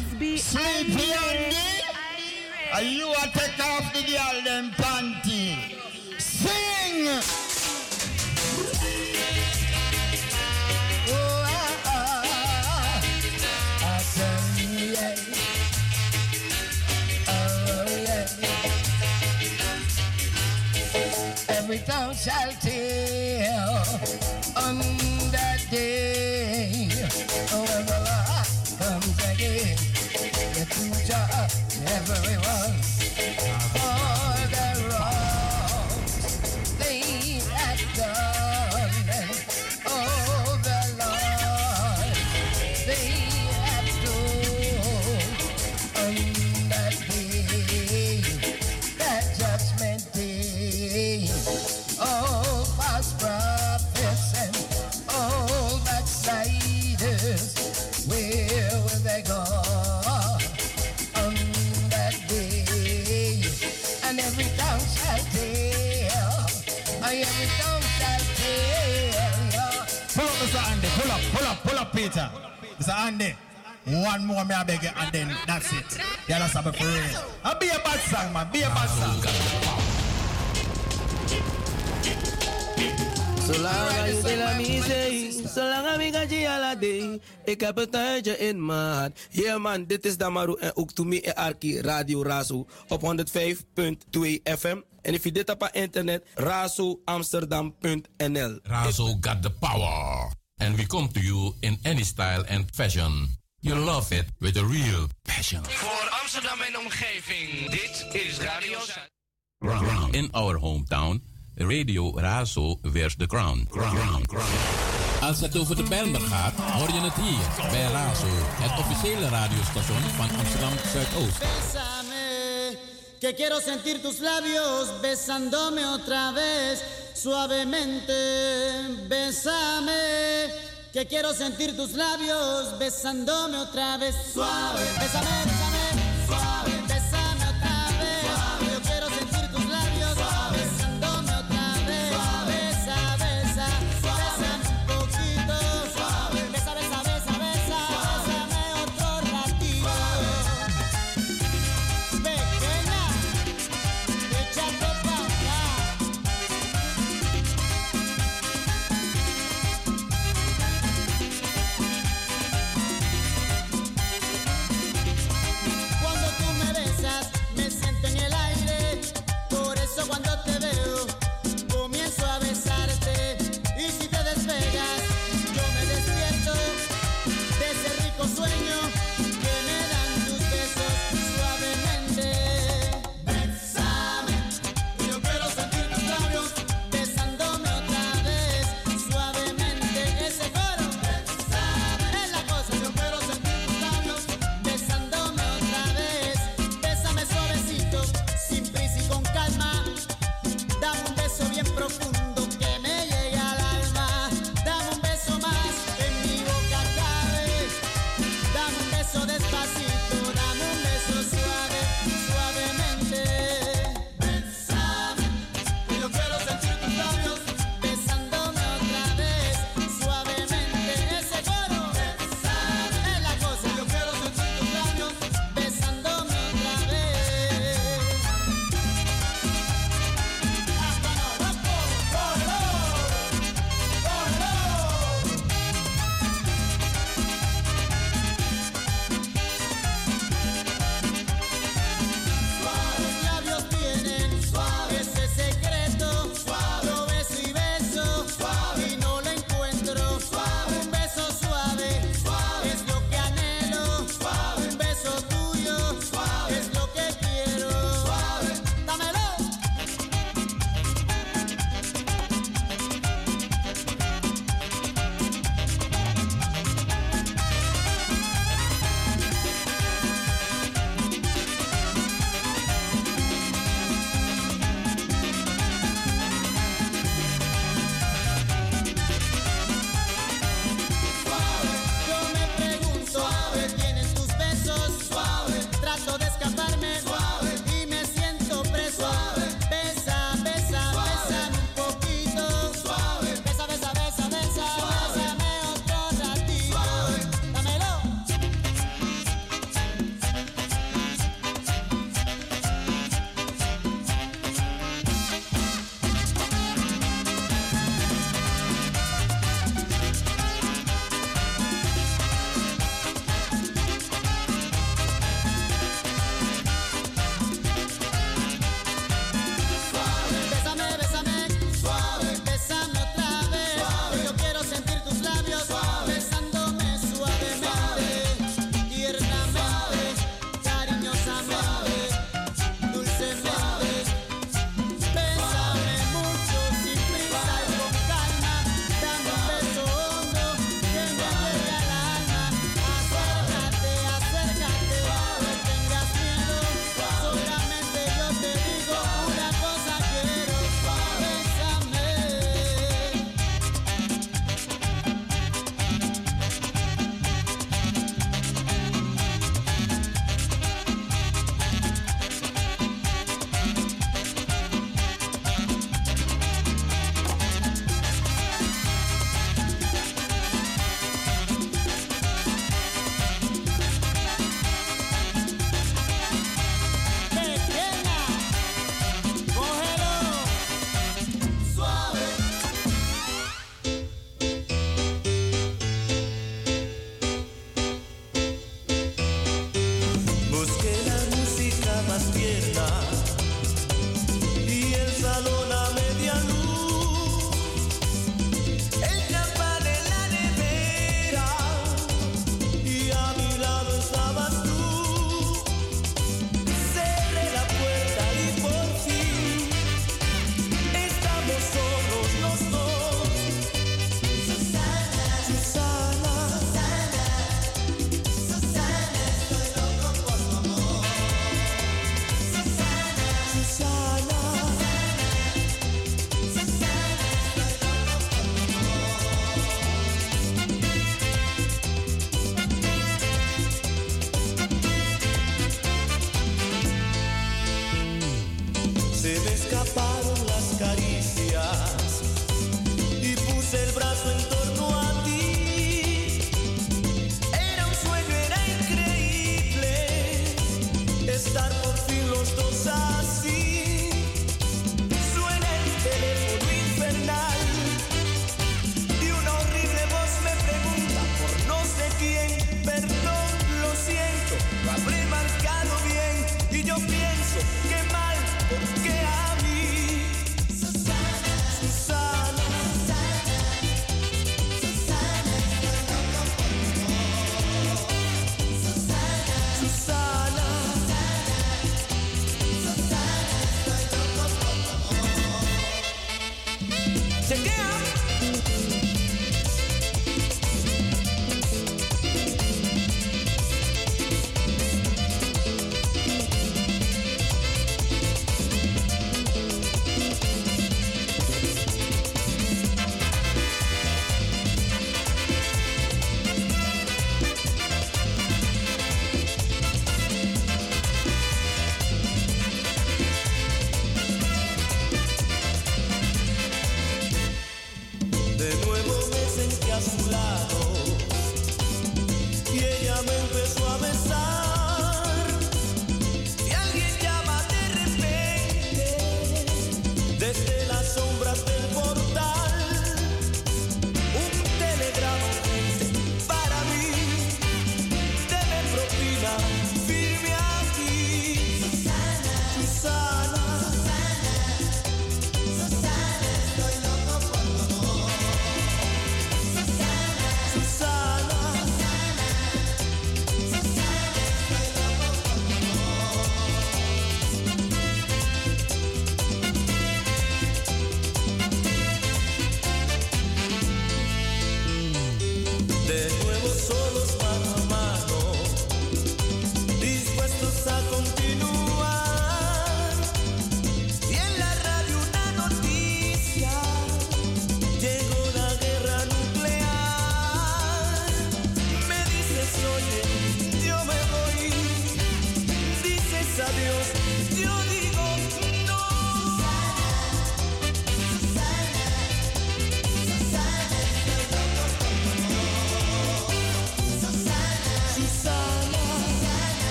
Gatsby. Sleepy Andy. Are you a take off the girl them panty? Sing. Oh, ah, ah, yeah. Oh, yeah. Every tongue shall Andy. One more, me I beg you, and then that's it. Yeah, that's a for real. Uh, be a bad song, man. Be a bad song. Zolang als de la mise, zolang amiga la day. Ik heb het tijdje in maat. Yeah man, dit is Damaru en ook to me en Arki Radio Razo op 105.2 FM. En if je dit op internet, razoamsterdam.nl. Razo got the power. And we come to you in any style and fashion. You love it with a real passion. Voor Amsterdam en omgeving, dit is Radio Zuid. In our hometown, Radio Razo wears the crown. crown. Als het over de Bijlmer gaat, hoor je het hier bij Razo, het officiële radiostation van Amsterdam Zuidoost. Bésame, que quiero sentir tus labios besándome otra vez suavemente. Bésame, que quiero sentir tus labios besándome otra vez suave. Bésame,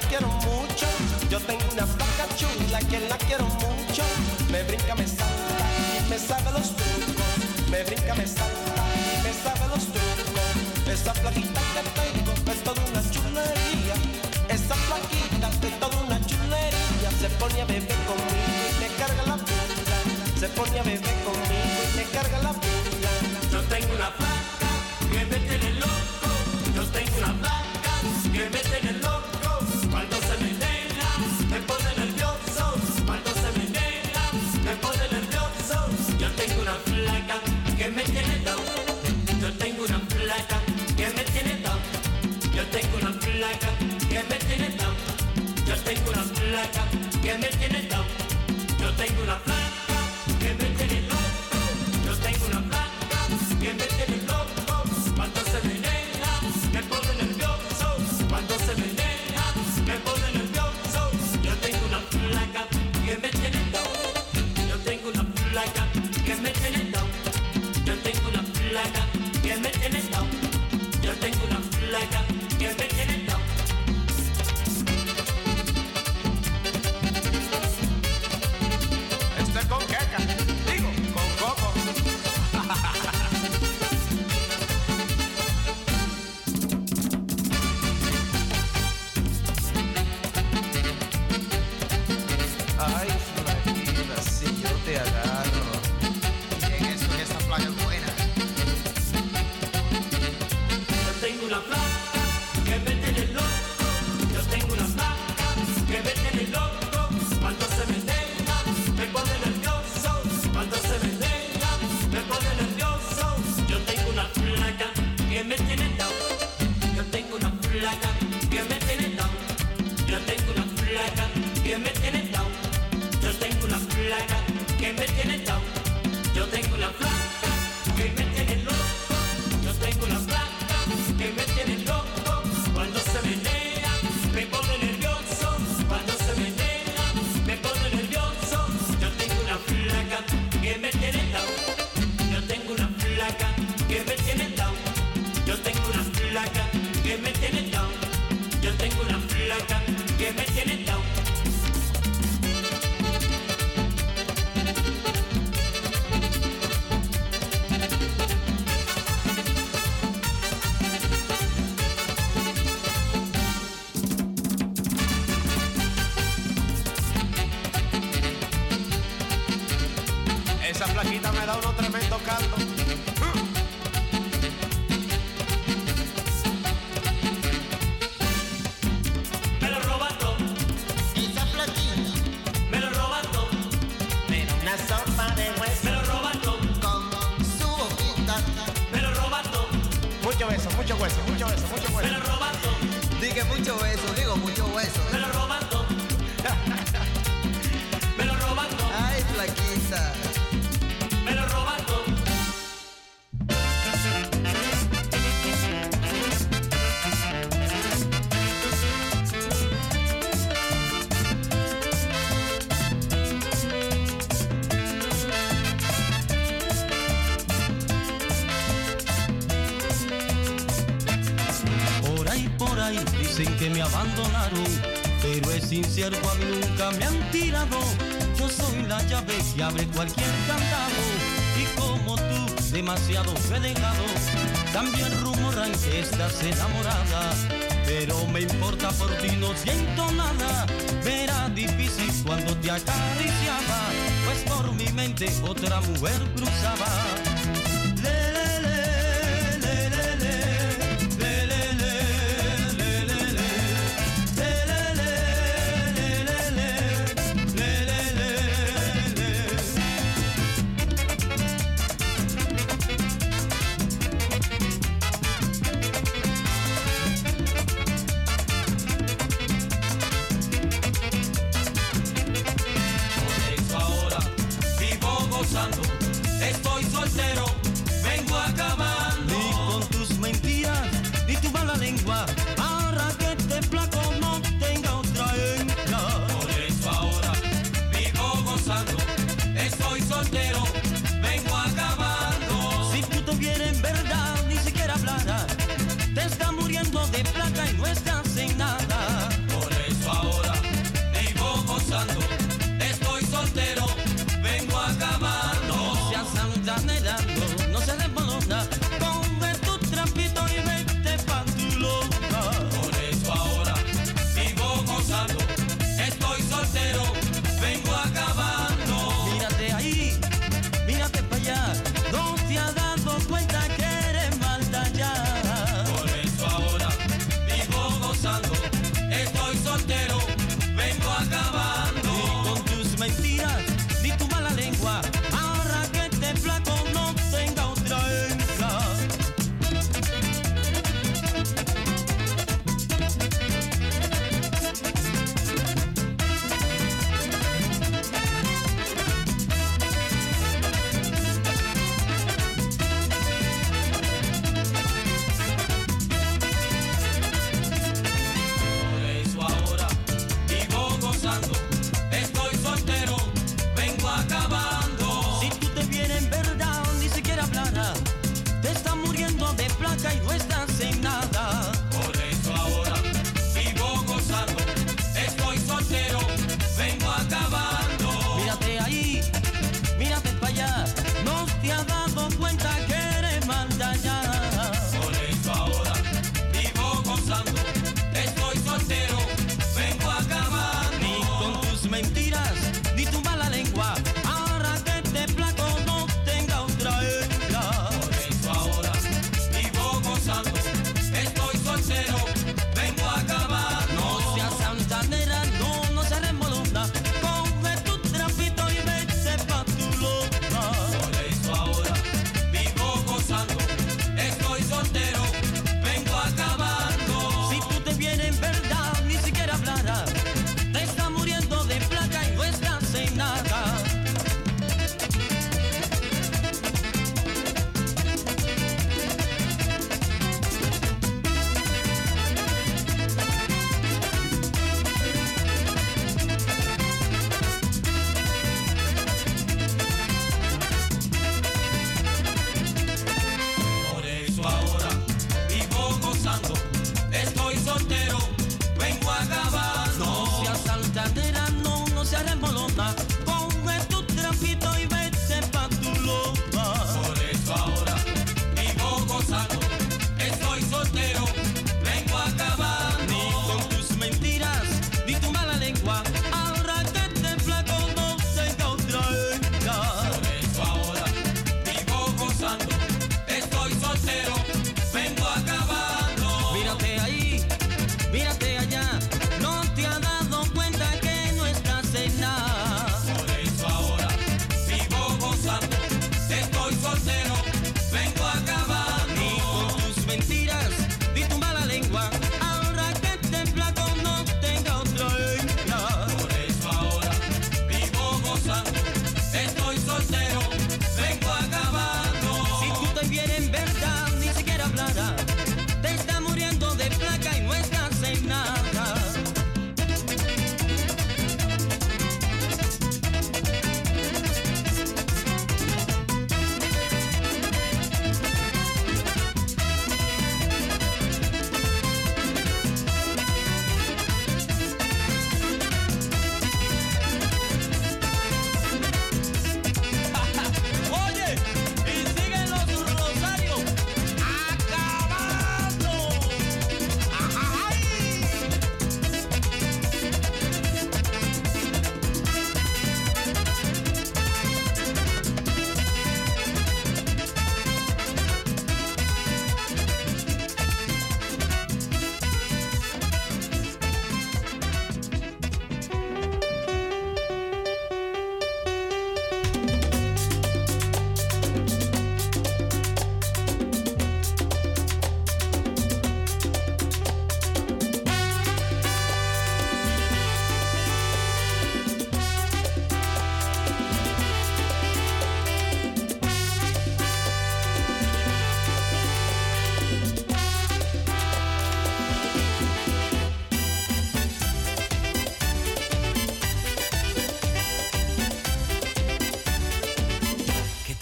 la quiero mucho. Yo tengo una flaca chula que la quiero mucho. Me brinca, me salta y me sabe los trucos. Me brinca, me salta y me sabe los trucos. Esa flaquita que tengo es toda una chulería. Esa flaquita es toda una chulería. Se pone a beber conmigo y me carga la puta. Se pone a beber conmigo y me carga la puta. que me tienes down. Yo tengo una flaca dicen que me abandonaron, pero es incierto, a mí nunca me han tirado. Yo soy la llave que abre cualquier candado y como tú demasiado he dejado. También rumoran que estás enamorada, pero me importa por ti, no siento nada. Verá difícil cuando te acariciaba, pues por mi mente otra mujer cruzaba.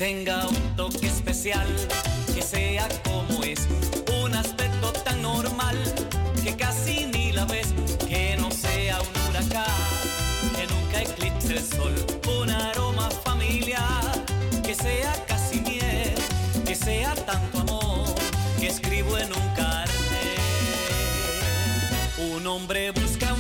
tenga un toque especial, que sea como es, un aspecto tan normal, que casi ni la ves, que no sea un huracán, que nunca eclipse el sol, un aroma familiar, que sea casi miel, que sea tanto amor, que escribo en un carnet. Un hombre busca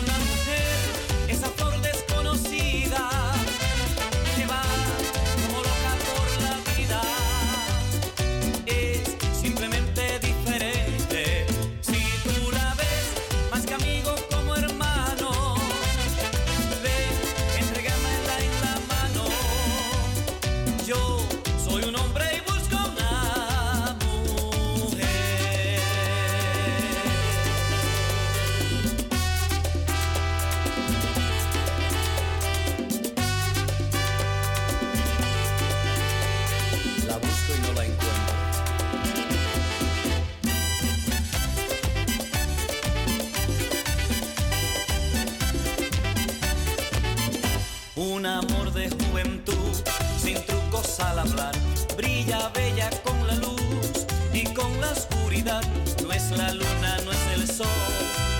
amor de juventud, sin trucos al hablar, brilla bella con la luz y con la oscuridad. No es la luna, no es el sol,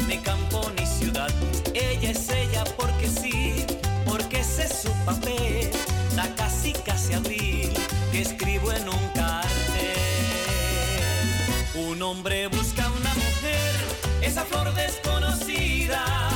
ni campo ni ciudad. Ella es ella porque sí, porque ese es su papel. La casi casi abril que escribo en un cartel. Un hombre busca una mujer, esa flor desconocida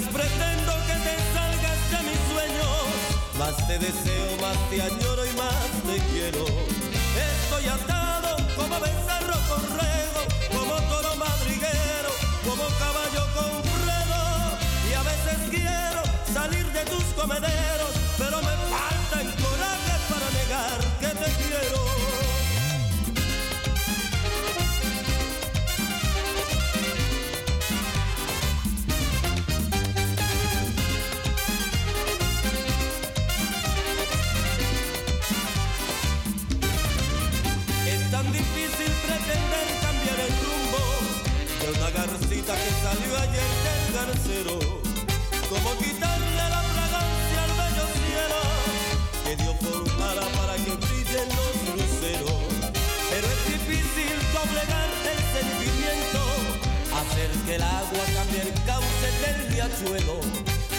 Mientras pretendo que te salgas de mis sueños, más te deseo, más te añoro y más te quiero. Estoy atado como becerro con rego, como toro madriguero, como caballo con fredo. Y a veces quiero salir de tus comederos, pero me falta el coraje para negar que te quiero. Garcita que salió ayer del garcero. Como quitarle la fragancia al bello cielo que Dios formara para que brillen los luceros. Pero es difícil doblegar el sentimiento, hacer que el agua cambie el cauce del riachuelo.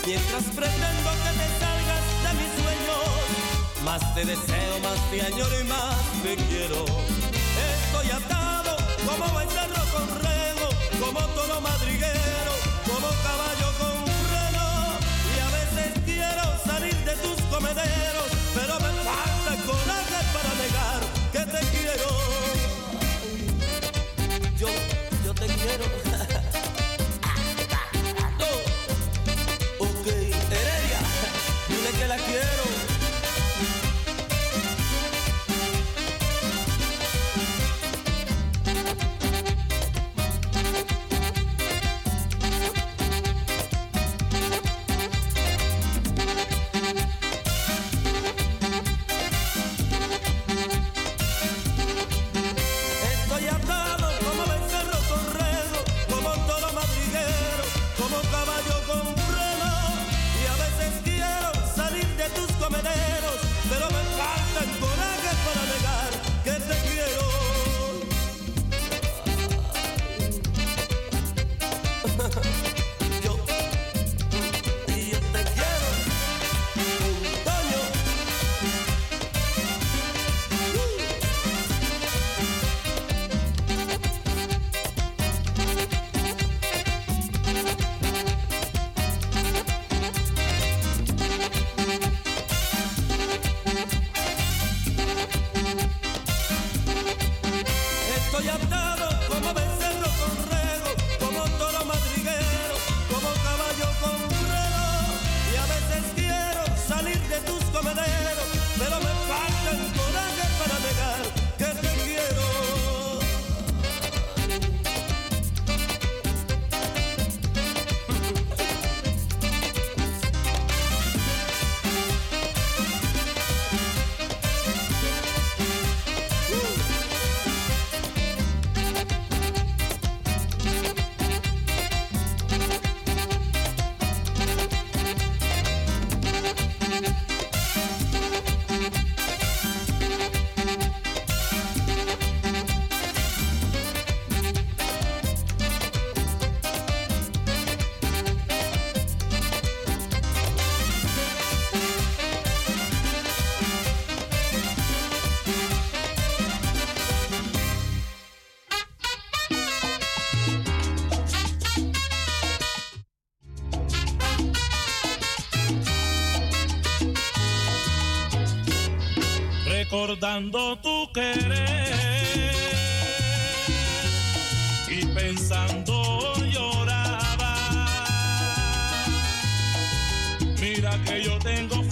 Mientras pretendo que te salgas de mis sueños, más te deseo, más te añoro y más te quiero. Estoy atado como becerro comederos, recordando tu querer y pensando lloraba. Mira que yo tengo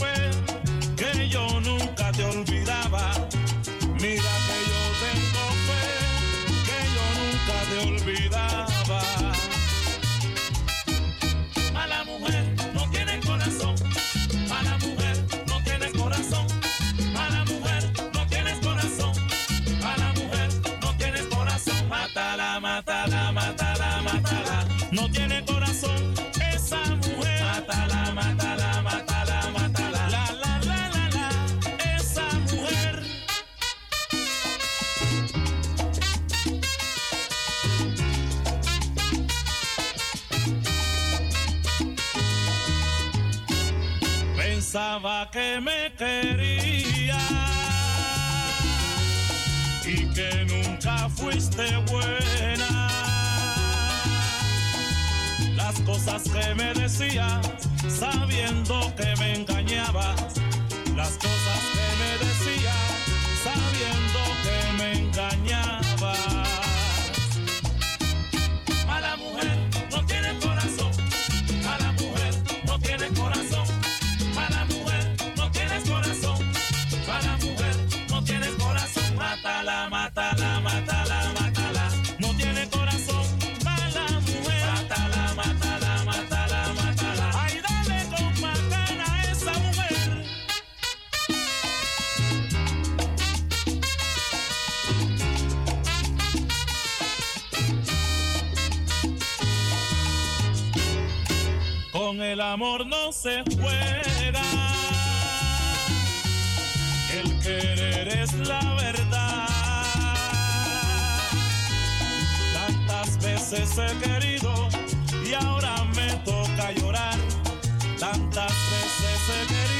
que me quería y que nunca fuiste buena. Las cosas que me decías, sabiendo que me engañabas, las cosas el amor no se juega. El querer es la verdad. Tantas veces he querido y ahora me toca llorar. Tantas veces he querido.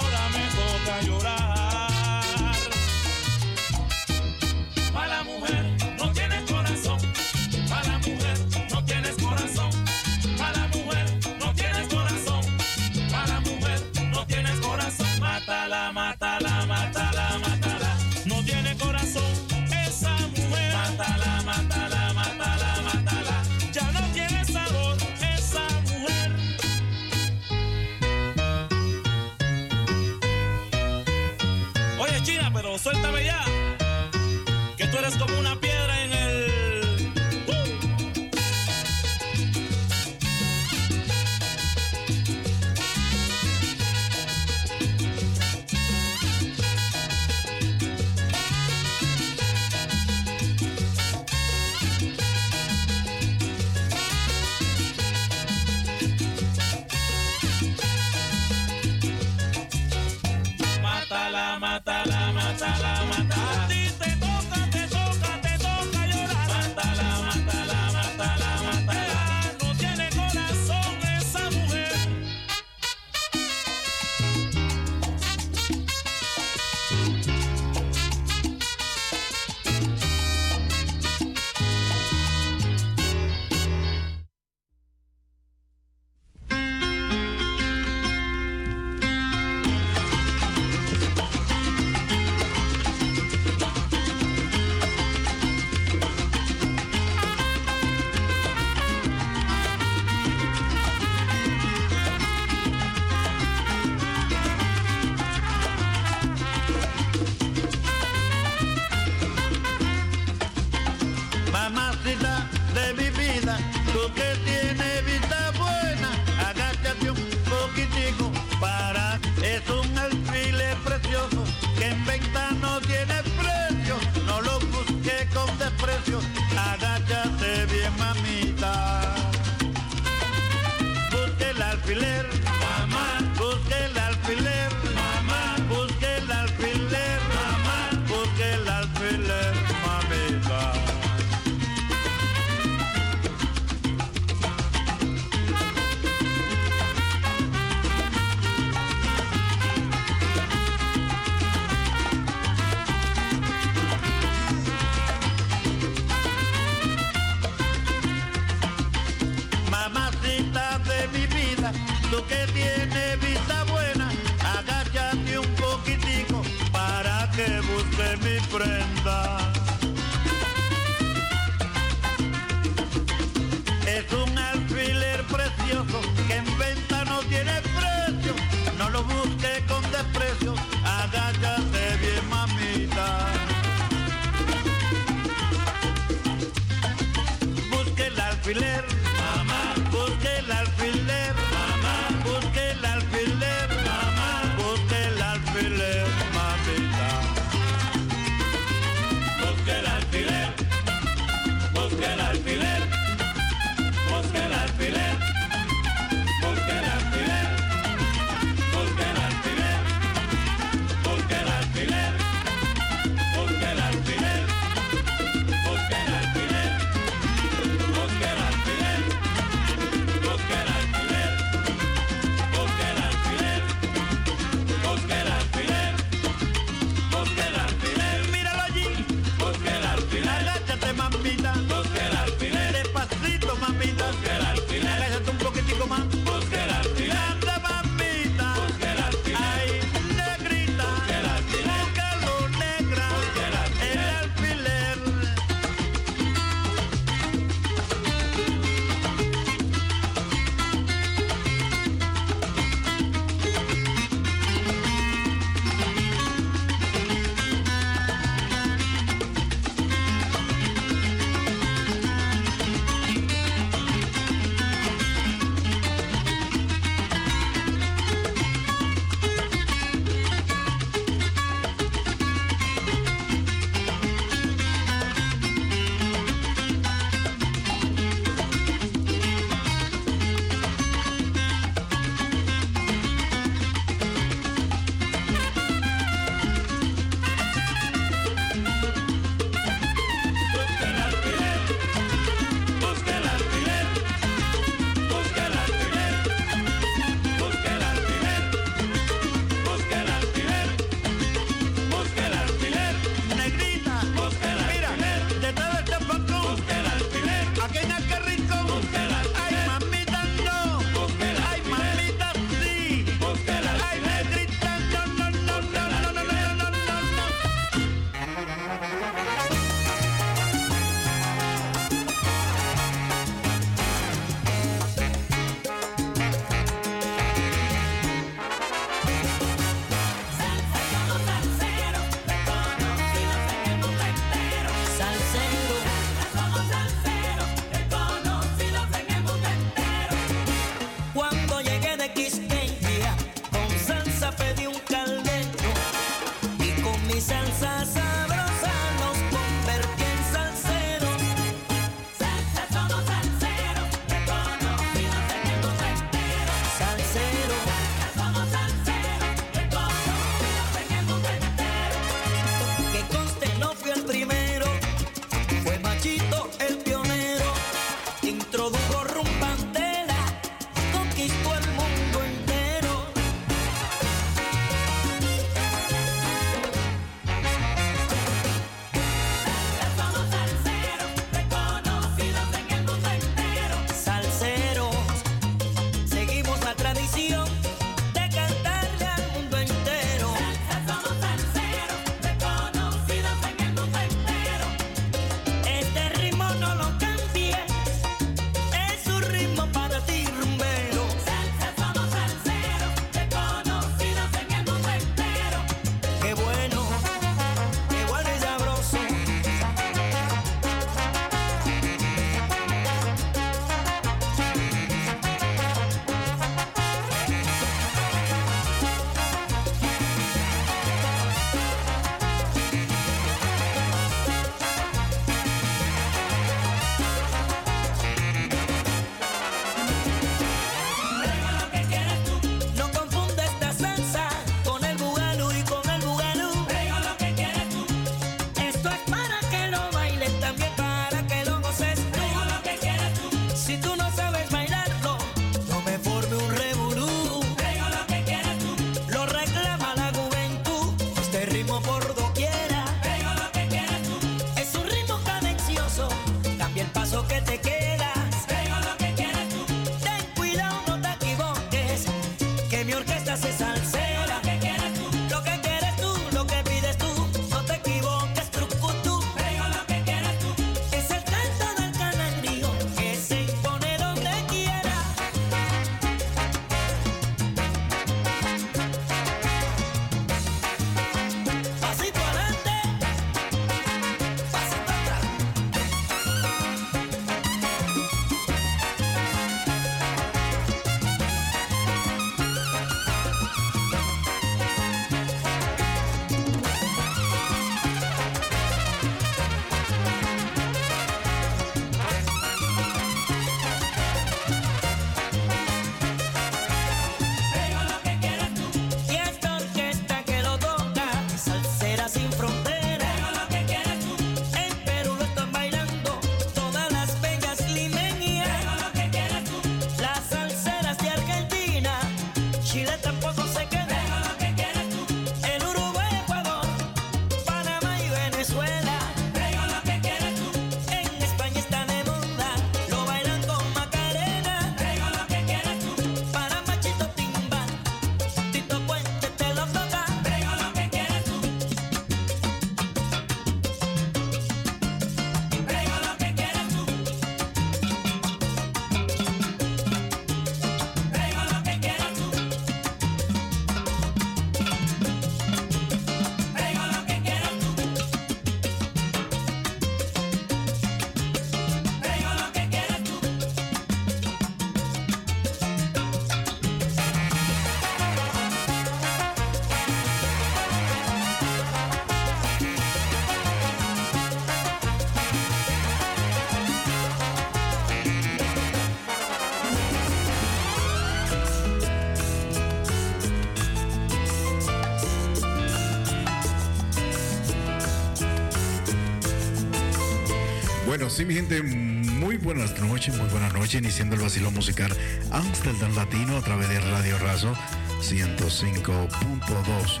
Sí, mi gente, muy buenas noches, muy buenas noches, iniciando el vacilo musical Amsterdam Latino a través de Radio Razo 105.2.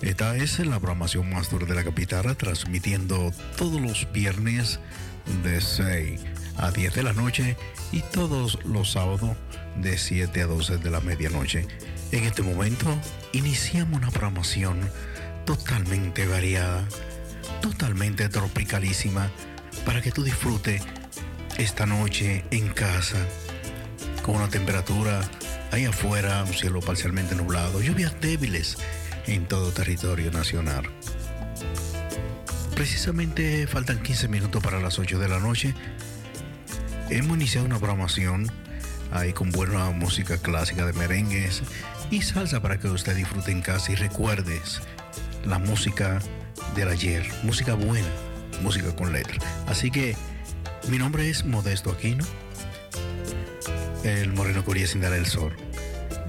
Esta es la programación más dura de la capital, transmitiendo todos los viernes de 6 a 10 de la noche y todos los sábados de 7 a 12 de la medianoche. En este momento iniciamos una programación totalmente variada, totalmente tropicalísima, para que tú disfrutes esta noche en casa, con una temperatura ahí afuera, un cielo parcialmente nublado, lluvias débiles en todo territorio nacional. Precisamente faltan 15 minutos para las 8 de la noche. Hemos iniciado una programación ahí con buena música clásica de merengues y salsa para que usted disfrute en casa y recuerdes la música del ayer, música buena, música con letra. Así que mi nombre es Modesto Aquino, el Moreno Curía sin dar el sol.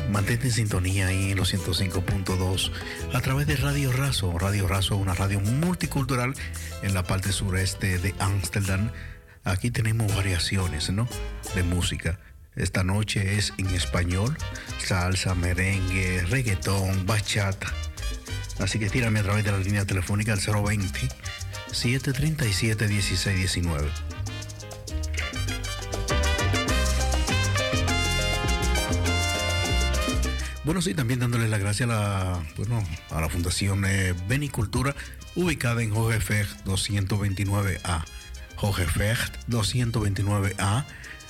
Mantente en sintonía ahí en los 105.2 a través de Radio Razo. Radio Razo, una radio multicultural en la parte sureste de Ámsterdam. Aquí tenemos variaciones, ¿no? De música. Esta noche es en español, salsa, merengue, reggaetón, bachata. Así que tírame a través de la línea telefónica al 020 737 1619. Bueno, sí, también dándole las gracias a la, bueno, a la Fundación eh, Benicultura, ubicada en Jorge Fecht 229A. Jorge Fecht 229A,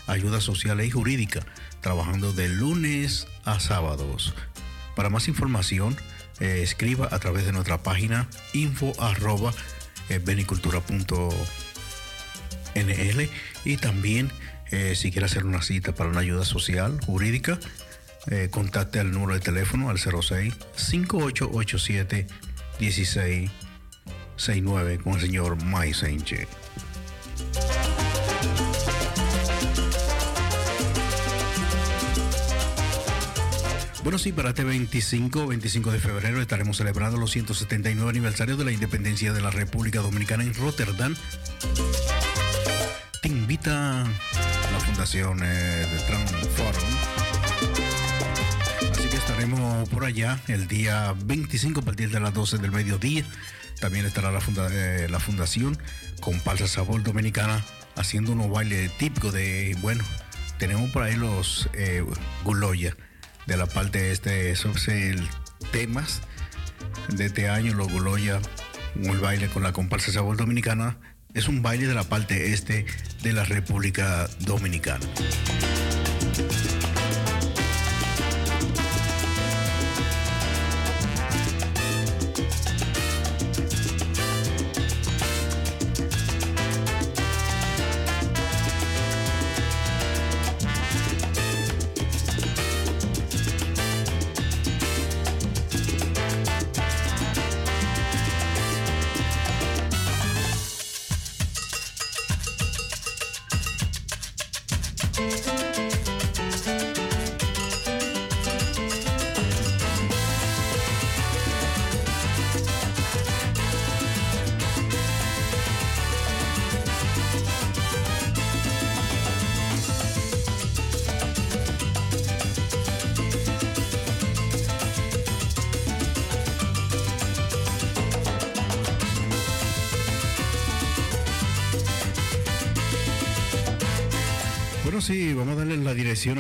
ayuda social y jurídica, trabajando de lunes a sábados. Para más información, eh, escriba a través de nuestra página info arroba benicultura.nl y también eh, si quiere hacer una cita para una ayuda social jurídica, eh, contacte al número de teléfono al 06 5887 1669 con el señor Mai Sánchez. Bueno, sí, para este 25, 25 de febrero estaremos celebrando los 179 aniversarios de la independencia de la República Dominicana en Rotterdam. Te invita la Fundación eh, de Transforum. Así que estaremos por allá el día 25 a partir de las 12 del mediodía. También estará la, funda- eh, la Fundación con Palsa Sabor Dominicana haciendo unos bailes típicos de, bueno, tenemos por ahí los eh, Guloya. De la parte este, esos el temas de este año, los Goloya, el baile con la comparsa Sabor Dominicana, es un baile de la parte este de la República Dominicana.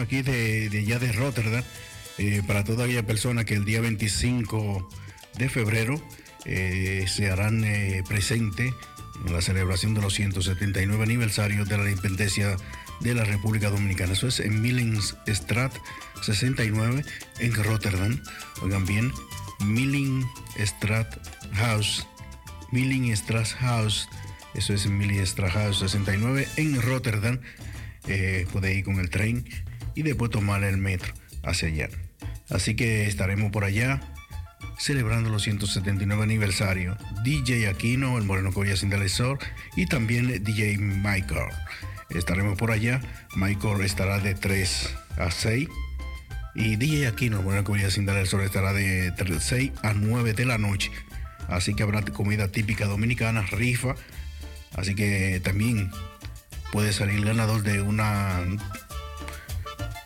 Aquí de, de allá de Rotterdam eh, para toda aquella persona que el día 25 de febrero eh, se harán eh, presente en la celebración de los 179 aniversarios de la independencia de la República Dominicana. Eso es en Millingstraat 69 en Rotterdam. Oigan bien, Millingstraat House, Millingstraat House, eso es en House 69 en Rotterdam. Eh, puede ir con el tren y después tomar el metro hacia allá. Así que estaremos por allá celebrando los 179 aniversario. DJ Aquino, el Moreno Coria Sindelesor y también DJ Michael. Estaremos por allá. Michael estará de 3 a 6. Y DJ Aquino, el Moreno Coria Sindelesor estará de 6 a 9 de la noche. Así que habrá comida típica dominicana, rifa. Así que también puede salir ganador de una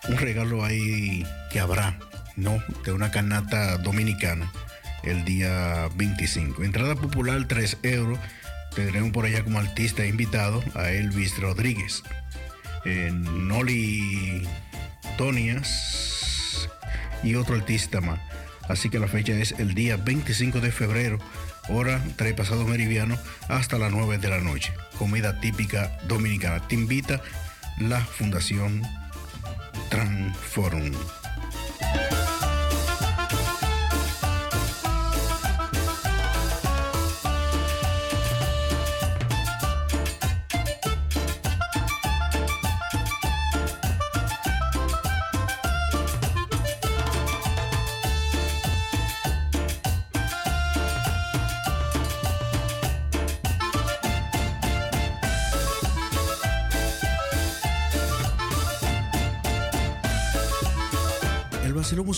un regalo ahí que habrá, ¿no? De una canasta dominicana el día 25. Entrada popular 3 euros. Tendremos por allá como artista invitado a Elvis Rodríguez. Eh, Noli Tonias y otro artista más. Así que la fecha es el día 25 de febrero, hora 3 pasado meridiano, hasta las 9 de la noche. Comida típica dominicana. Te invita la Fundación transform.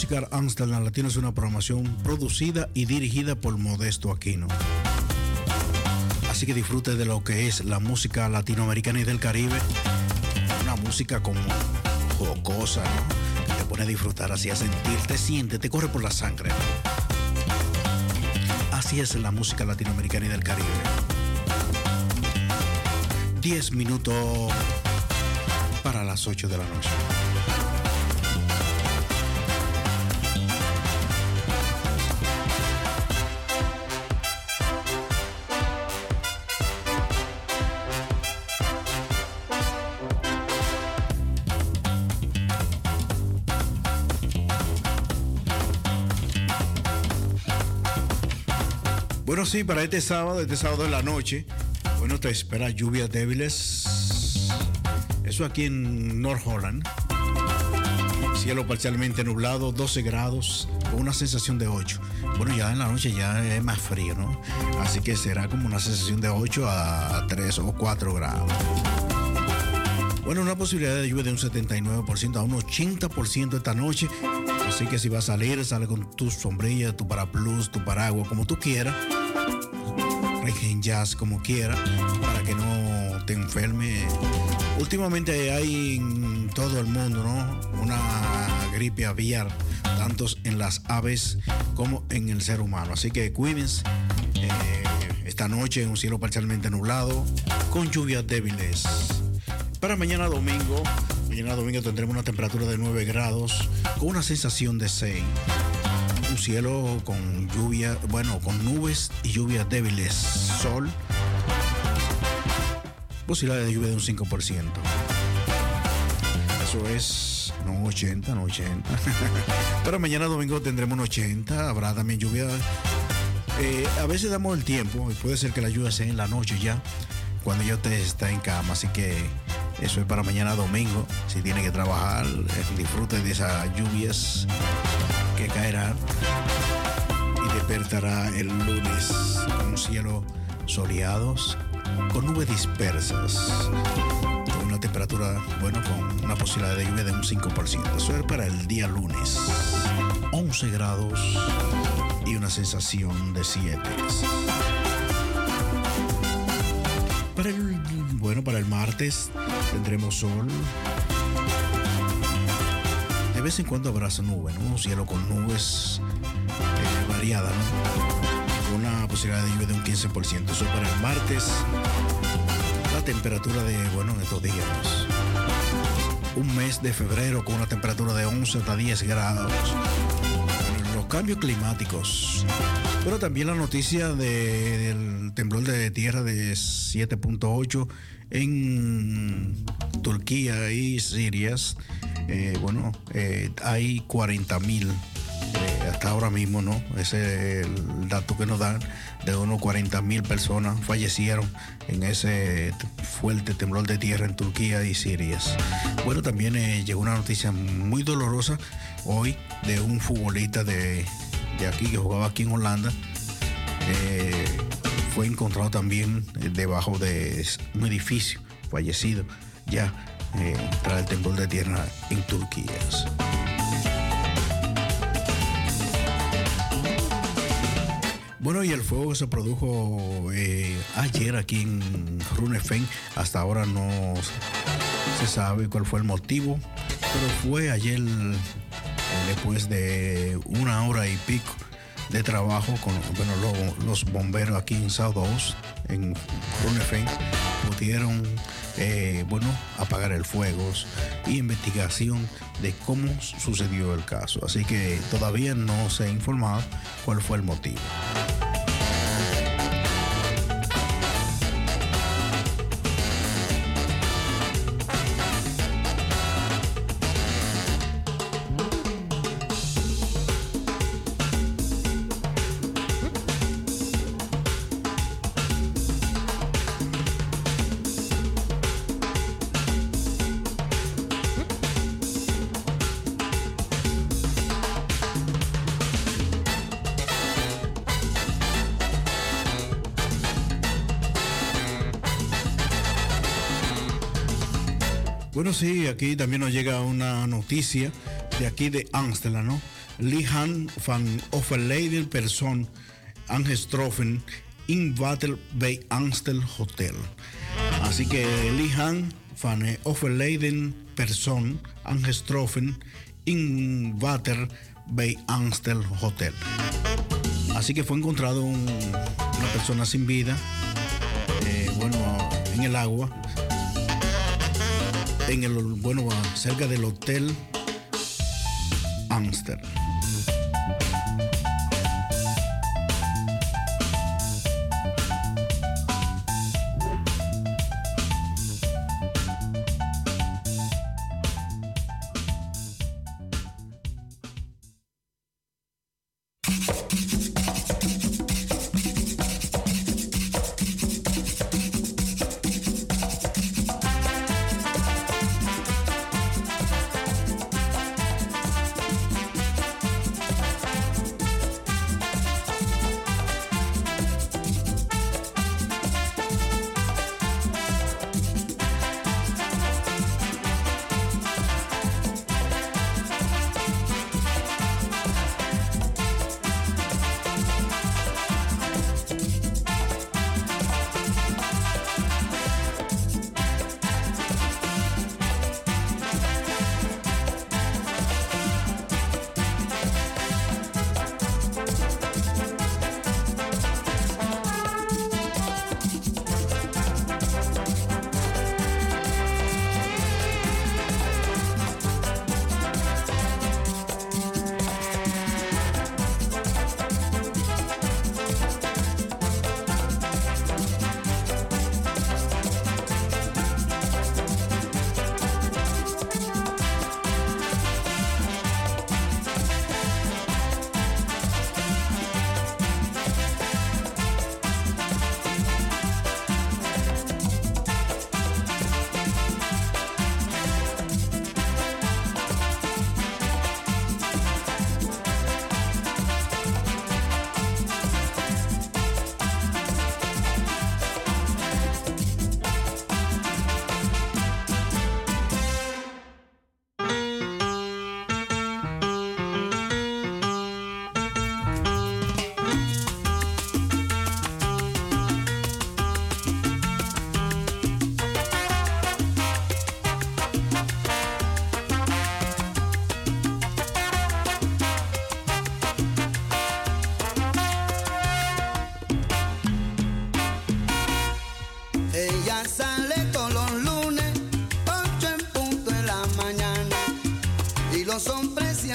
Musical Amsterdam Latino es una programación producida y dirigida por Modesto Aquino. Así que disfrute de lo que es la música latinoamericana y del Caribe. Una música como jocosa, ¿no? Que te pone a disfrutar, así a sentir, te siente, te corre por la sangre. Así es la música latinoamericana y del Caribe. 10 minutos para las 8 de la noche. Bueno, sí, para este sábado, este sábado de la noche, bueno, te espera lluvias débiles. Eso aquí en North Holland. Cielo parcialmente nublado, 12 grados, con una sensación de 8. Bueno, ya en la noche ya es más frío, ¿no? Así que será como una sensación de 8 a 3 o 4 grados. Bueno, una posibilidad de lluvia de un 79% a un 80% esta noche. Así que si vas a salir, sale con tu sombrilla, tu paraplus, tu paraguas, como tú quieras. En jazz, como quieras, para que no te enferme. Últimamente hay en todo el mundo, ¿no? Una gripe aviar, tanto en las aves como en el ser humano. Así que cuídense. Eh, esta noche un cielo parcialmente nublado, con lluvias débiles. Para mañana domingo, Mañana domingo tendremos una temperatura de 9 grados con una sensación de 6. Un cielo con lluvia, bueno, con nubes y lluvias débiles. Sol. Posibilidad de lluvia de un 5%. Eso es, no 80, no 80. Pero mañana domingo tendremos un 80. Habrá también lluvia. Eh, a veces damos el tiempo y puede ser que la lluvia sea en la noche ya, cuando ya usted está en cama. Así que eso es para mañana domingo. Si tiene que trabajar, eh, disfrute de esas lluvias que caerán y despertará el lunes con un cielo soleados, con nubes dispersas, con una temperatura, bueno, con una posibilidad de lluvia de un 5%. Eso es para el día lunes. 11 grados y una sensación de 7. Para el, bueno, para el martes tendremos sol. Vez en cuando habrá nubes, ¿no? Un cielo con nubes eh, variadas, ¿no? Una posibilidad de lluvia de un 15%. Eso el martes. La temperatura de, bueno, en estos días. Un mes de febrero con una temperatura de 11 hasta 10 grados. Los cambios climáticos. Pero también la noticia de- del temblor de tierra de 7.8 en Turquía y Siria. Eh, bueno, eh, hay 40 mil eh, hasta ahora mismo, ¿no? Ese es el dato que nos dan de unos 40 mil personas fallecieron en ese fuerte temblor de tierra en Turquía y Siria. Bueno, también llegó una noticia muy dolorosa hoy de un futbolista de, de aquí que jugaba aquí en Holanda. Fue encontrado también debajo de un edificio, fallecido ya eh, el temblor de tierra en Turquía. Bueno, y el fuego se produjo eh, ayer aquí en Runefen. Hasta ahora no se sabe cuál fue el motivo, pero fue ayer después de una hora y pico de trabajo con bueno, lo- los bomberos aquí en South en Runefen, pudieron eh, bueno, apagar el fuego y investigación de cómo sucedió el caso. Así que todavía no se ha informado cuál fue el motivo. Sí, aquí también nos llega una noticia de aquí de Amsterdam, ¿no? Lihan van overleden persoon aangestroffen in Water bij Amstel Hotel. Así que Lihan van eh, overleden persoon aangestroffen in Water bij Amstel Hotel. Así que fue encontrado un- una persona sin vida, eh, bueno, en el agua, en el, bueno, cerca del hotel Amster.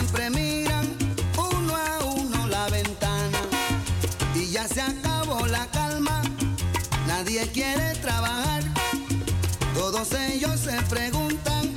siempre miran uno a uno la ventana. Y ya se acabó la calma, nadie quiere trabajar, todos ellos se preguntan